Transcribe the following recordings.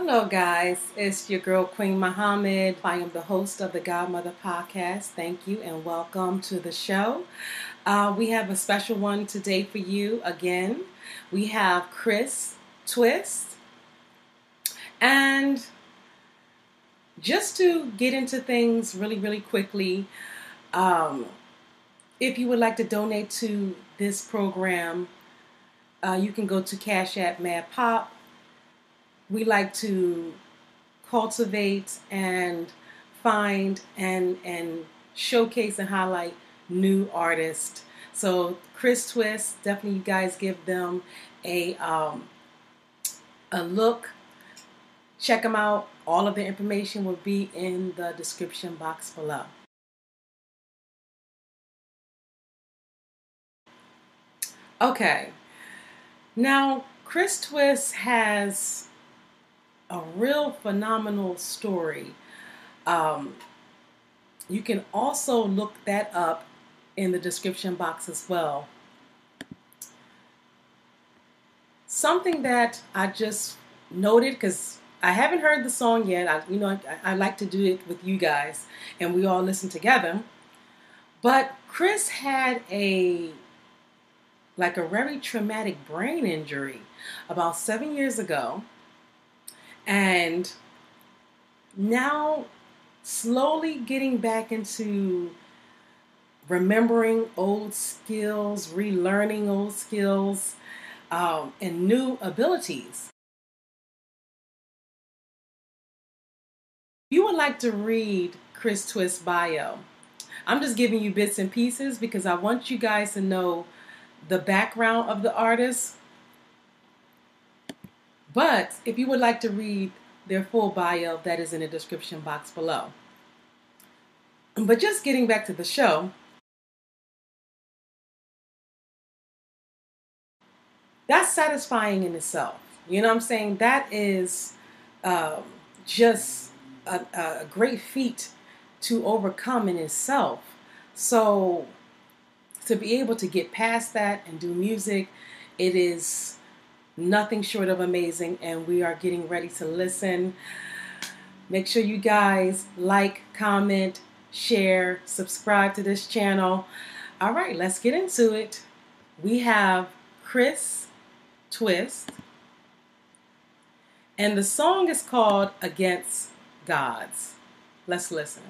Hello, guys. It's your girl, Queen Muhammad. I am the host of the Godmother Podcast. Thank you and welcome to the show. Uh, we have a special one today for you again. We have Chris Twist. And just to get into things really, really quickly, um, if you would like to donate to this program, uh, you can go to Cash App Madd Pop we like to cultivate and find and and showcase and highlight new artists. So Chris Twist, definitely you guys give them a um, a look. Check them out. All of the information will be in the description box below. Okay. Now, Chris Twist has a real phenomenal story. Um, you can also look that up in the description box as well. Something that I just noted because I haven't heard the song yet. I, you know, I, I like to do it with you guys, and we all listen together. But Chris had a like a very traumatic brain injury about seven years ago and now, slowly getting back into remembering old skills, relearning old skills, um, and new abilities. You would like to read Chris Twist's bio. I'm just giving you bits and pieces because I want you guys to know the background of the artist but if you would like to read their full bio, that is in the description box below. But just getting back to the show, that's satisfying in itself. You know what I'm saying? That is um, just a, a great feat to overcome in itself. So to be able to get past that and do music, it is nothing short of amazing, and we are getting ready to listen. Make sure you guys like, comment, share, subscribe to this channel. All right, let's get into it. We have Chris Twist, and the song is called Against Gods. Let's listen.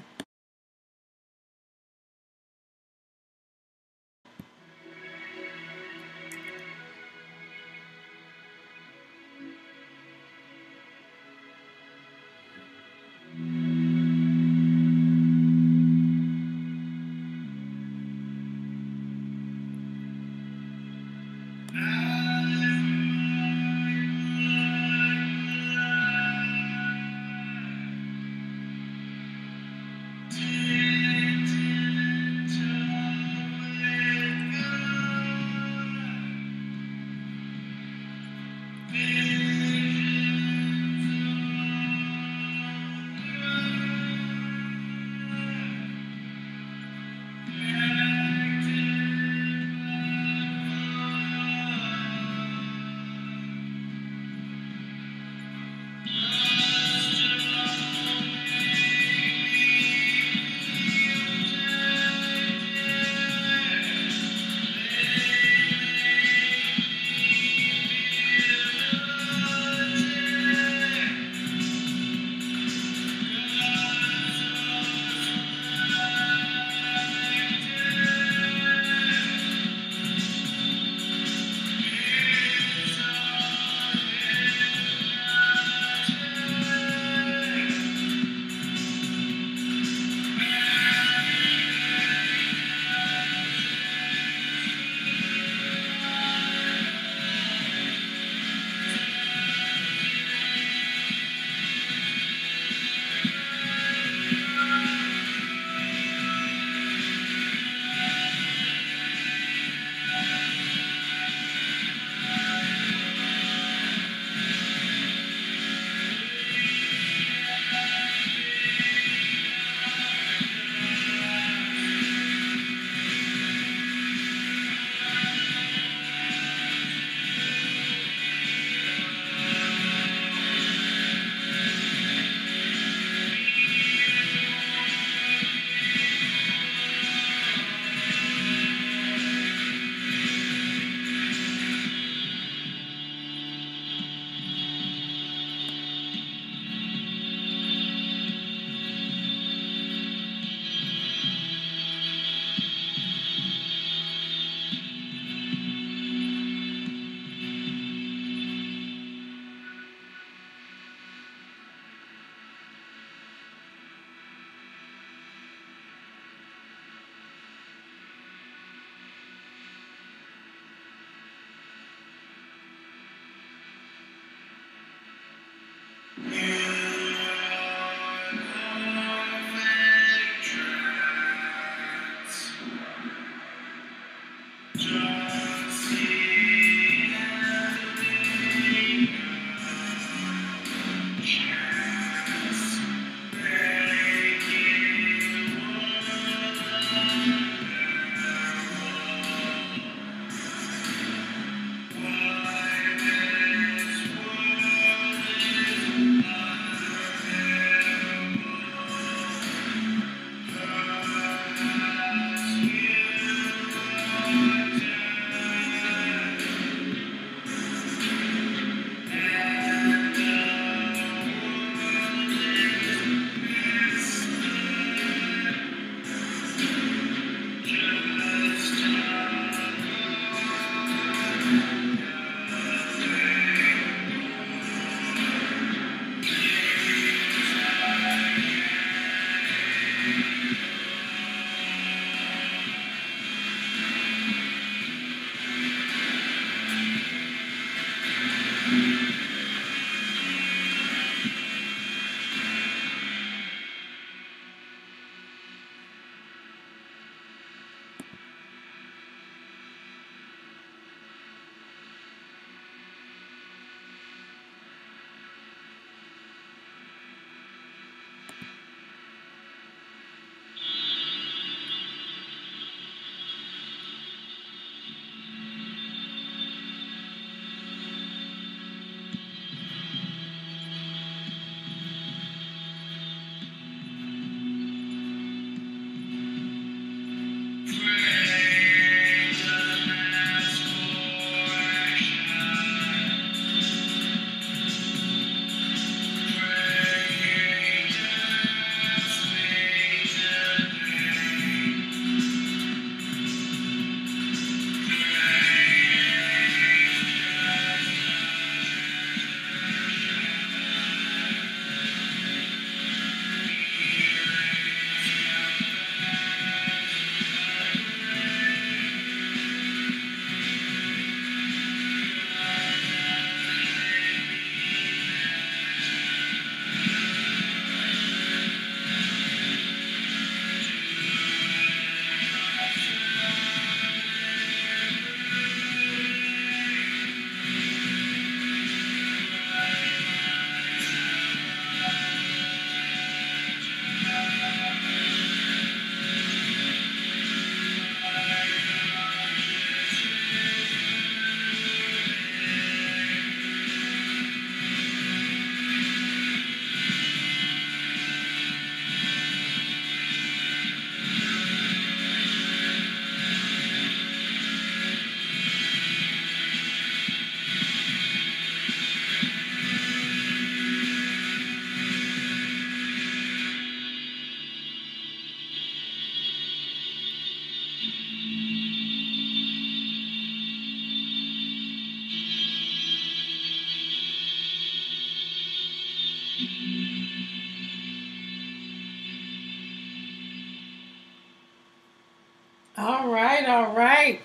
All right, all right.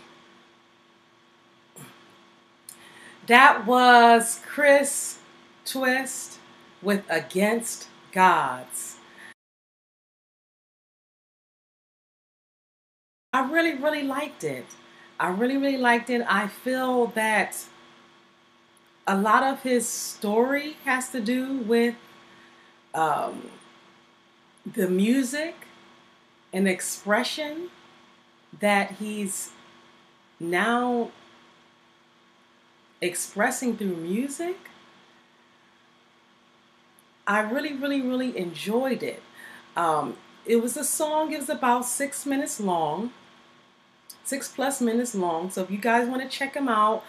That was Chris Twist with Against Gods. I really, really liked it. I really, really liked it. I feel that a lot of his story has to do with um, the music and expression that he's now expressing through music. I really, really, really enjoyed it. Um, it was a song, it was about six minutes long, six plus minutes long. So if you guys want to check them out,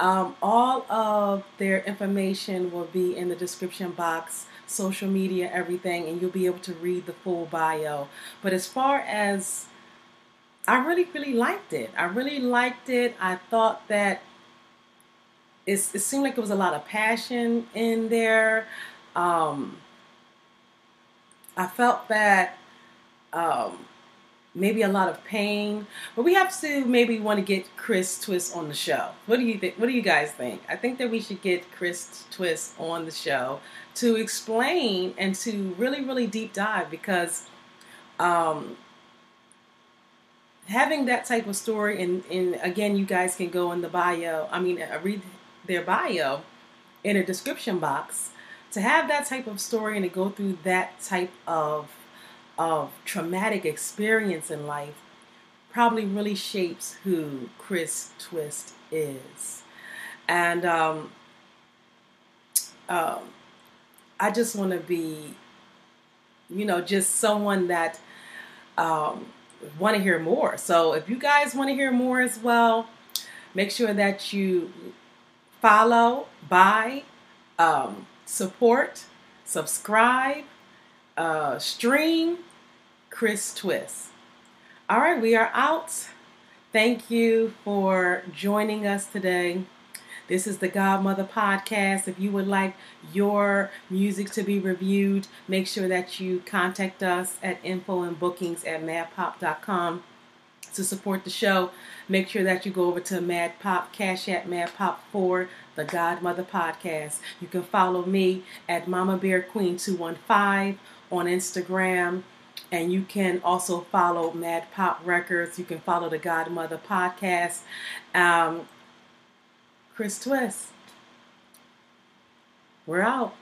um, all of their information will be in the description box, social media, everything, and you'll be able to read the full bio. But as far as I really, really liked it. I really liked it. I thought that it, it seemed like there was a lot of passion in there. Um, I felt that um, maybe a lot of pain. But we have to maybe want to get Chris Twist on the show. What do you think? What do you guys think? I think that we should get Chris Twist on the show to explain and to really, really deep dive because um, having that type of story and, and again, you guys can go in the bio. I mean, uh, read their bio in a description box to have that type of story and to go through that type of of traumatic experience in life probably really shapes who Chris Twist is. And um, um, I just want to be, you know, just someone that um, want to hear more. So if you guys want to hear more as well, make sure that you follow, buy, um, support, subscribe, uh, stream Chris Twist. All right, we are out. Thank you for joining us today. This is the Godmother Podcast. If you would like your music to be reviewed, make sure that you contact us at info and bookings at maddpop.com to support the show. Make sure that you go over to Madd Pop, Cash at Madd Pop for the Godmother Podcast. You can follow me at Mama Bear Queen 215 on Instagram. And you can also follow Madd Pop Records. You can follow the Godmother Podcast. Um, Chris Twist. We're out.